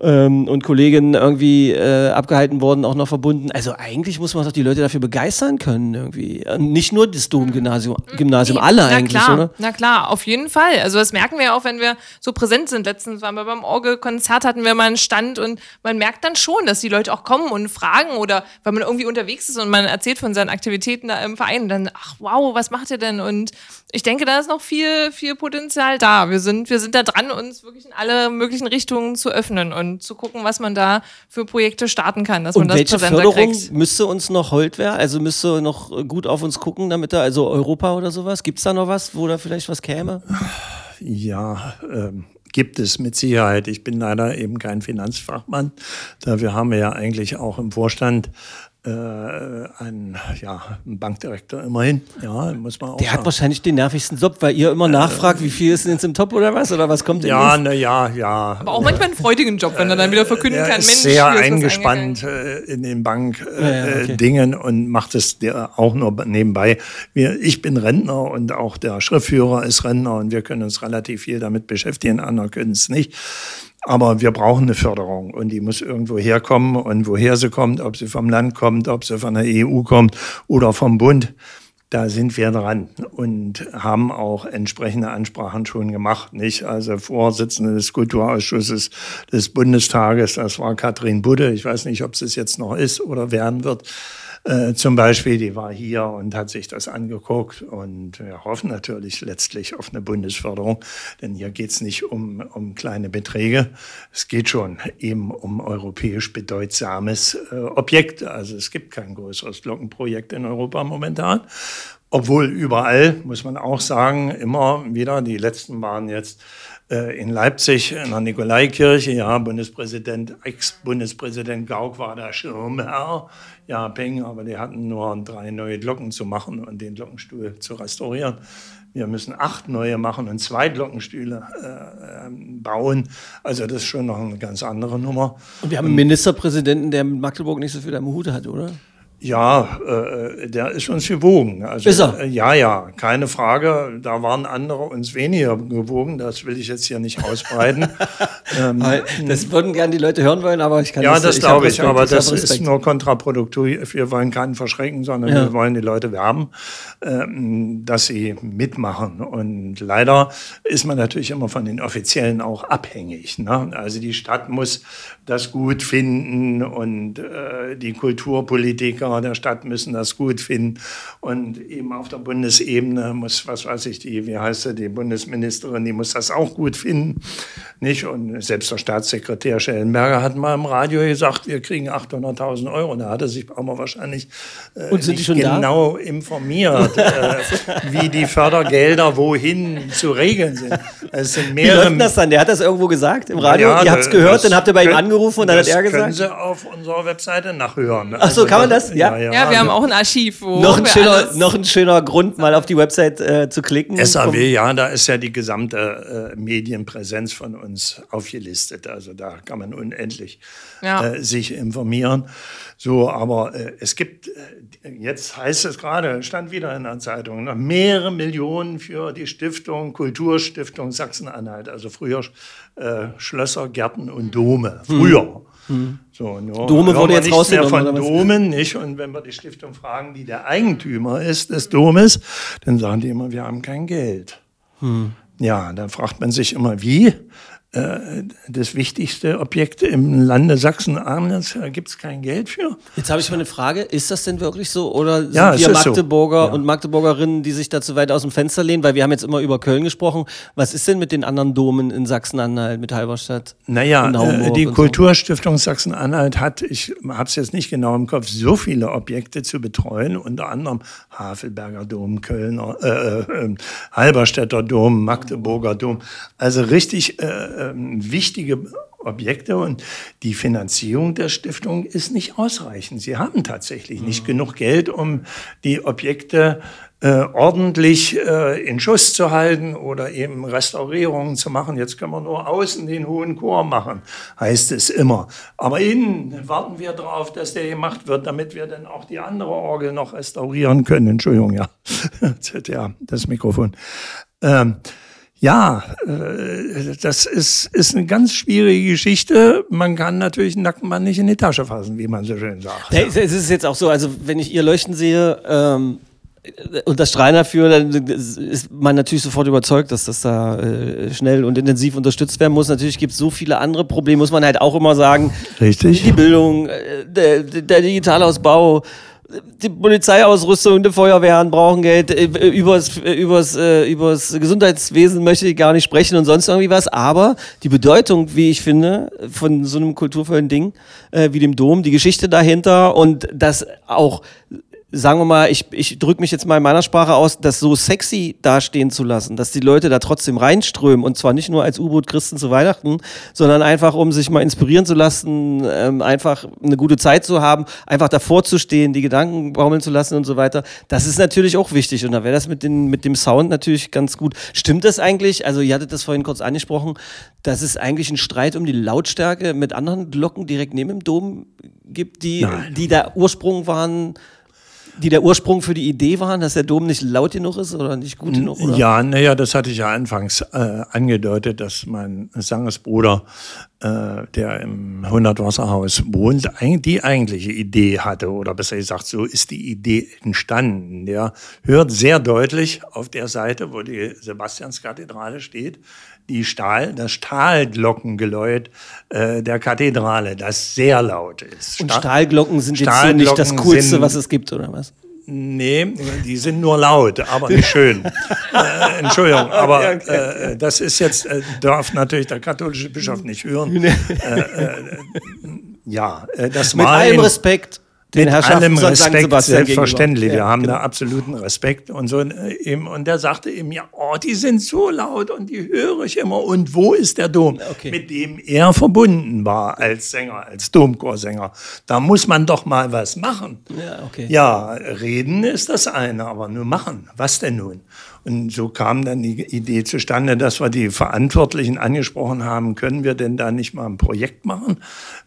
ähm, und Kolleginnen irgendwie äh, abgehalten worden, auch noch verbunden. Also eigentlich muss man doch die Leute dafür begeistern können irgendwie. Und nicht nur das Domgymnasium, Gymnasium, alle na eigentlich, klar, oder? Na klar, auf jeden Fall. Also das merken wir auch, wenn wir so präsent sind. Letztens waren wir beim Orgelkonzert, hatten wir mal einen Stand und man merkt dann schon, dass die Leute auch kommen und fragen oder weil man irgendwie unterwegs ist und man erzählt von seinen Aktivitäten da im Verein, dann, ach wow, was macht ihr denn? Und ich denke, da ist noch viel, viel Potenzial da. Wir sind, wir sind da dran, uns wirklich in alle möglichen Richtungen zu öffnen und zu gucken, was man da für Projekte starten kann, dass man Und das welche präsenter Förderung kriegt. müsste uns noch hold werden? Also müsste noch gut auf uns gucken, damit da, also Europa oder sowas? Gibt es da noch was, wo da vielleicht was käme? Ja, ähm, gibt es mit Sicherheit. Ich bin leider eben kein Finanzfachmann. Haben wir ja eigentlich auch im Vorstand äh, einen, ja, einen Bankdirektor immerhin. Ja, muss man auch Der sagen. hat wahrscheinlich den nervigsten Job, weil ihr immer nachfragt, wie viel ist denn jetzt im Top oder was? Oder was kommt denn ja, jetzt? na ja, ja. Aber auch manchmal einen freudigen Job, wenn er dann wieder verkünden Er kann, ist Mensch, sehr eingespannt äh, in den Bankdingen Ja, ja, äh, okay. Und macht es auch nur nebenbei. Wir, ich bin Rentner und auch der Schriftführer ist Rentner und wir können uns relativ viel damit beschäftigen, andere können es nicht. Aber wir brauchen eine Förderung und die muss irgendwo herkommen und woher sie kommt, ob sie vom Land kommt, ob sie von der EU kommt oder vom Bund. Da sind wir dran und haben auch entsprechende Ansprachen schon gemacht. Nicht? Also Vorsitzende des Kulturausschusses des Bundestages, das war Katrin Budde. Ich weiß nicht, ob sie es jetzt noch ist oder werden wird. Äh, zum Beispiel, die war hier und hat sich das angeguckt und wir hoffen natürlich letztlich auf eine Bundesförderung, denn hier geht es nicht um, um kleine Beträge, es geht schon eben um europäisch bedeutsames äh, Objekt. Also es gibt kein größeres Glockenprojekt in Europa momentan. Obwohl überall, muss man auch sagen, immer wieder, die letzten waren jetzt in Leipzig in der Nikolaikirche, ja, Bundespräsident, Ex-Bundespräsident Gauck war der Schirmherr, ja, Peng, aber die hatten nur drei neue Glocken zu machen und den Glockenstuhl zu restaurieren. Wir müssen acht neue machen und zwei Glockenstühle äh, ähm, bauen. Also das ist schon noch eine ganz andere Nummer. Und wir haben einen Ministerpräsidenten, der mit Magdeburg nicht so viel am Hut hat, oder? Ja, äh, der ist uns gewogen. Also, Ist er? Äh, ja, ja, keine Frage. Da waren andere uns weniger gewogen. Das will ich jetzt hier nicht ausbreiten. ähm, Das würden gerne die Leute hören wollen, aber ich kann ja, das das glaube ich, aber das ist nur kontraproduktiv. Wir wollen keinen verschrecken, sondern Ja. wir wollen die Leute werben, ähm, dass sie mitmachen. Und leider ist man natürlich immer von den Offiziellen auch abhängig. Ne? Also die Stadt muss das gut finden und äh, die Kulturpolitiker der Stadt müssen das gut finden. Und eben auf der Bundesebene muss, was weiß ich, die, wie heißt sie, die Bundesministerin, die muss das auch gut finden. Nicht? Und selbst der Staatssekretär Schellenberger hat mal im Radio gesagt, wir kriegen 800.000 Euro. Da hat er sich mal wahrscheinlich äh, nicht schon da? genau informiert, äh, wie die Fördergelder wohin zu regeln sind. Es sind Wie mehrere läuft denn das dann? Der hat das irgendwo gesagt im Radio? ja, ihr habt es gehört, dann habt ihr bei ihm können- angerufen und dann hat das er können gesagt. Sie auf unserer Webseite nachhören. Also Ach so, kann man das? Ja. Ja, wir haben auch ein Archiv, wo Noch ein, wir schöner, alles- noch ein schöner Grund, mal auf die Website äh, zu klicken. SAW, ja, da ist ja die gesamte äh, Medienpräsenz von uns aufgelistet. Also da kann man unendlich Ja. äh, sich informieren. So, aber äh, es gibt, äh, jetzt heißt es gerade, stand wieder in der Zeitung, noch mehrere Millionen für die Stiftung, Kulturstiftung Sachsen-Anhalt, also früher äh, Schlösser, Gärten und Dome. Früher. So, nur Dome wurde jetzt nichts mehr rausgenommen, von? Domen, nicht? Und wenn wir die Stiftung fragen, die der Eigentümer ist des Domes, dann sagen die immer, wir haben kein Geld. Ja, dann fragt man sich immer, wie? Äh, das wichtigste Objekt im Lande Sachsen-Anhalt. Da gibt es kein Geld für. Jetzt habe ich mal eine Frage. Ist das denn wirklich so? Oder sind Ja, wir ist so. Magdeburger Ja. und Magdeburgerinnen, die sich da zu weit aus dem Fenster lehnen? Weil wir haben jetzt immer über Köln gesprochen. Was ist denn mit den anderen Domen in Sachsen-Anhalt, mit Halberstadt? Naja, äh, die und so? Kulturstiftung Sachsen-Anhalt hat, ich habe es jetzt nicht genau im Kopf, so viele Objekte zu betreuen, unter anderem Havelberger Dom, Kölner, äh, äh, Halberstädter Dom, Magdeburger Dom. Also richtig äh, ähm, wichtige Objekte und die Finanzierung der Stiftung ist nicht ausreichend. Sie haben tatsächlich nicht genug Geld, um die Objekte äh, ordentlich äh, in Schuss zu halten oder eben Restaurierungen zu machen. Jetzt können wir nur außen den hohen Chor machen, heißt es immer. Aber innen warten wir darauf, dass der gemacht wird, damit wir dann auch die andere Orgel noch restaurieren können. Entschuldigung, ja, ja das Mikrofon. Ähm, ja, äh, das ist, ist eine ganz schwierige Geschichte. Man kann natürlich einen nackten Mann nicht in die Tasche fassen, wie man so schön sagt. Ja, es ist jetzt auch so, also wenn ich ihr Leuchten sehe ähm, und das Strahlen dafür, dann ist man natürlich sofort überzeugt, dass das da äh, schnell und intensiv unterstützt werden muss. Natürlich gibt es so viele andere Probleme, muss man halt auch immer sagen. Richtig. Die Bildung, äh, der, der Digitalausbau, die Polizeiausrüstung, die Feuerwehren brauchen Geld, äh, übers, äh, übers, äh, übers Gesundheitswesen möchte ich gar nicht sprechen und sonst irgendwie was, aber die Bedeutung, wie ich finde, von so einem kulturvollen Ding wie dem Dom, die Geschichte dahinter und das auch sagen wir mal, ich, ich drücke mich jetzt mal in meiner Sprache aus, das so sexy dastehen zu lassen, dass die Leute da trotzdem reinströmen und zwar nicht nur als U-Boot-Christen zu Weihnachten, sondern einfach, um sich mal inspirieren zu lassen, ähm, einfach eine gute Zeit zu haben, einfach davor zu stehen, die Gedanken baumeln zu lassen und so weiter. Das ist natürlich auch wichtig und da wäre das mit, den, mit dem Sound natürlich ganz gut. Stimmt das eigentlich? Also ihr hattet das vorhin kurz angesprochen, dass es eigentlich einen Streit um die Lautstärke mit anderen Glocken direkt neben dem Dom gibt, die, Nein. die der Ursprung waren die der Ursprung für die Idee waren, dass der Dom nicht laut genug ist oder nicht gut genug? Oder? Ja, naja, das hatte ich ja anfangs äh, angedeutet, dass mein Sangesbruder, äh, der im 100-Wasserhaus wohnt, eig- die eigentliche Idee hatte, oder besser gesagt, so ist die Idee entstanden. Der hört sehr deutlich auf der Seite, wo die Sebastianskathedrale steht, die Stahl, das Stahlglockengeläut äh, der Kathedrale, das sehr laut ist. Und Stahl- Stahlglocken sind jetzt so nicht das Stahlglocken Coolste, sind- was es gibt, oder was? Nee, die sind nur laut, aber nicht schön. äh, Entschuldigung, aber äh, das ist jetzt, äh, darf natürlich der katholische Bischof nicht hören. Äh, äh, ja, äh, das Mit war allem in- Respekt den mit allem. Respekt, selbstverständlich. gegenüber. Wir Ja, haben genau. da absoluten Respekt und so. äh, Eben, und der sagte ihm, ja, oh, die sind so laut und die höre ich immer. Und wo ist der Dom? Okay. Mit dem er verbunden war als Sänger, als Domchorsänger. Da muss man doch mal was machen. Ja, okay. Ja, reden ist das eine, aber nur machen. Was denn nun? Und so kam dann die Idee zustande, dass wir die Verantwortlichen angesprochen haben, können wir denn da nicht mal ein Projekt machen,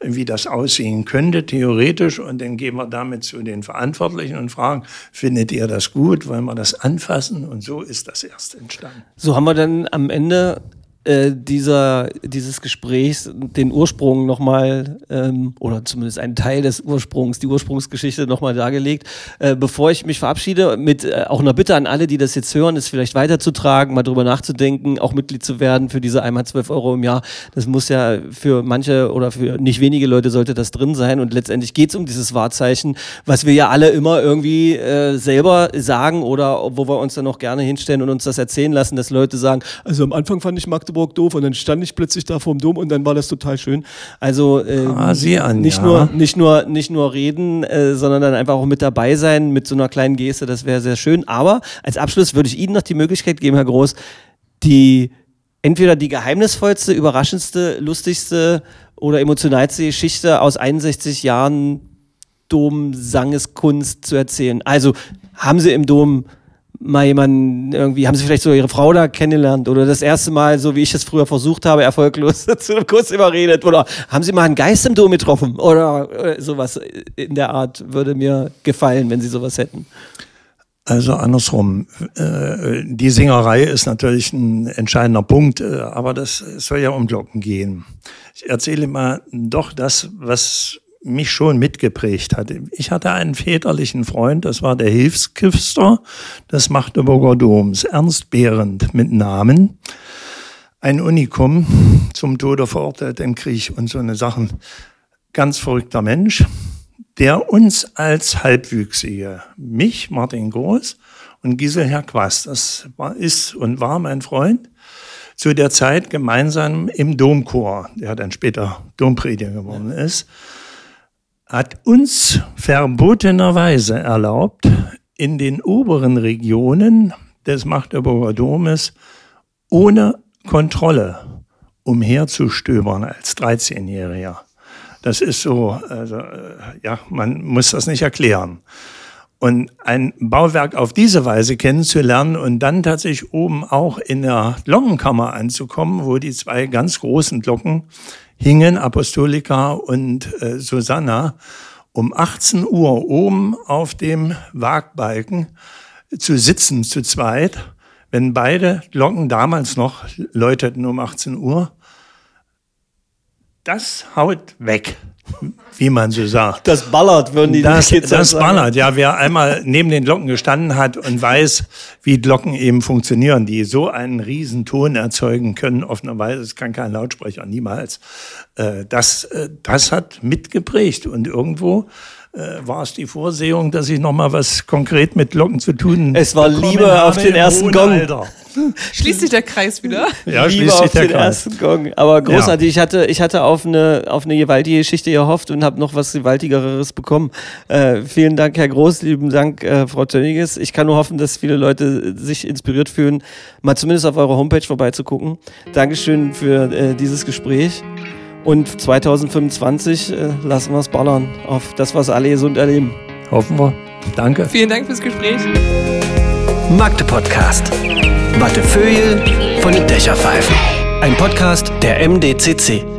wie das aussehen könnte, theoretisch. Und dann gehen wir damit zu den Verantwortlichen und fragen, findet ihr das gut? Wollen wir das anfassen? Und so ist das erst entstanden. So haben wir dann am Ende äh, dieser, dieses Gesprächs den Ursprung nochmal, ähm, oder zumindest einen Teil des Ursprungs, die Ursprungsgeschichte nochmal dargelegt. Äh, bevor ich mich verabschiede, mit äh, auch einer Bitte an alle, die das jetzt hören, es vielleicht weiterzutragen, mal drüber nachzudenken, auch Mitglied zu werden für diese einmal 12 Euro im Jahr. Das muss ja für manche oder für nicht wenige Leute sollte das drin sein. Und letztendlich geht es um dieses Wahrzeichen, was wir ja alle immer irgendwie äh, selber sagen oder wo wir uns dann auch gerne hinstellen und uns das erzählen lassen, dass Leute sagen, also am Anfang fand ich Magdeburg doof und dann stand ich plötzlich da vorm Dom und dann war das total schön. Also äh, Ah, an, nicht ja. nur nicht nur nicht nur reden, äh, sondern dann einfach auch mit dabei sein mit so einer kleinen Geste, das wäre sehr schön. Aber als Abschluss würde ich Ihnen noch die Möglichkeit geben, Herr Groß, die entweder die geheimnisvollste, überraschendste, lustigste oder emotionalste Geschichte aus 61 Jahren Dom-Sangeskunst zu erzählen. Also haben Sie im Dom mal jemanden irgendwie, haben Sie vielleicht so Ihre Frau da kennengelernt oder das erste Mal, so wie ich es früher versucht habe, erfolglos zu einem Kuss überredet oder haben Sie mal einen Geist im Dom getroffen oder äh, sowas in der Art würde mir gefallen, wenn Sie sowas hätten. Also andersrum. Äh, die Singerei ist natürlich ein entscheidender Punkt, äh, aber das soll ja um Glocken gehen. Ich erzähle mal doch das, was mich schon mitgeprägt hat. Ich hatte einen väterlichen Freund, das war der Hilfsküster des Magdeburger Doms, Ernst Behrendt mit Namen. ein Unikum, zum Tode verurteilt im Krieg und so eine Sachen. Ganz verrückter Mensch, der uns als Halbwüchsige, mich, Martin Groß und Gisela Quast, das war, ist und war mein Freund, zu der Zeit gemeinsam im Domchor, der dann später Domprediger geworden ist, hat uns verbotenerweise erlaubt, in den oberen Regionen des Magdeburger Domes ohne Kontrolle umherzustöbern als 13-Jähriger. Das ist so, also, äh, ja, man muss das nicht erklären. Und ein Bauwerk auf diese Weise kennenzulernen und dann tatsächlich oben auch in der Glockenkammer anzukommen, wo die zwei ganz großen Glocken hingen, Apostolika und äh, Susanna, um 18 Uhr oben auf dem Wagbalken zu sitzen, zu zweit, wenn beide Glocken damals noch läuteten um 18 Uhr. Das haut weg wie man so sagt. Das ballert, würden die das, Kids Das sagen. ballert, ja. Wer einmal neben den Glocken gestanden hat und weiß, wie Glocken eben funktionieren, die so einen riesen Ton erzeugen können, offenerweise, es kann kein Lautsprecher, niemals. Äh, das, äh, das hat mitgeprägt und irgendwo äh, war es die Vorsehung, dass ich noch mal was konkret mit Glocken zu tun Es war Liebe auf den ersten Gong. Alter. Schließt sich der Kreis wieder? Ja, Liebe auf den Kreis. ersten Gong. Aber großartig. Ja. Ich hatte, ich hatte auf eine, auf eine gewaltige Geschichte gehofft und habe noch was gewaltigeres bekommen. Äh, vielen Dank, Herr Groß. Lieben Dank, äh, Frau Tönniges. Ich kann nur hoffen, dass viele Leute sich inspiriert fühlen, mal zumindest auf eurer Homepage vorbeizugucken. Dankeschön für äh, dieses Gespräch. Und 2025 äh, lassen wir es ballern auf das, was alle gesund erleben. Hoffen wir. Danke. Vielen Dank fürs Gespräch. Magde Podcast. Wattefeuille von den Dächerpfeifen. Ein Podcast der MDCC.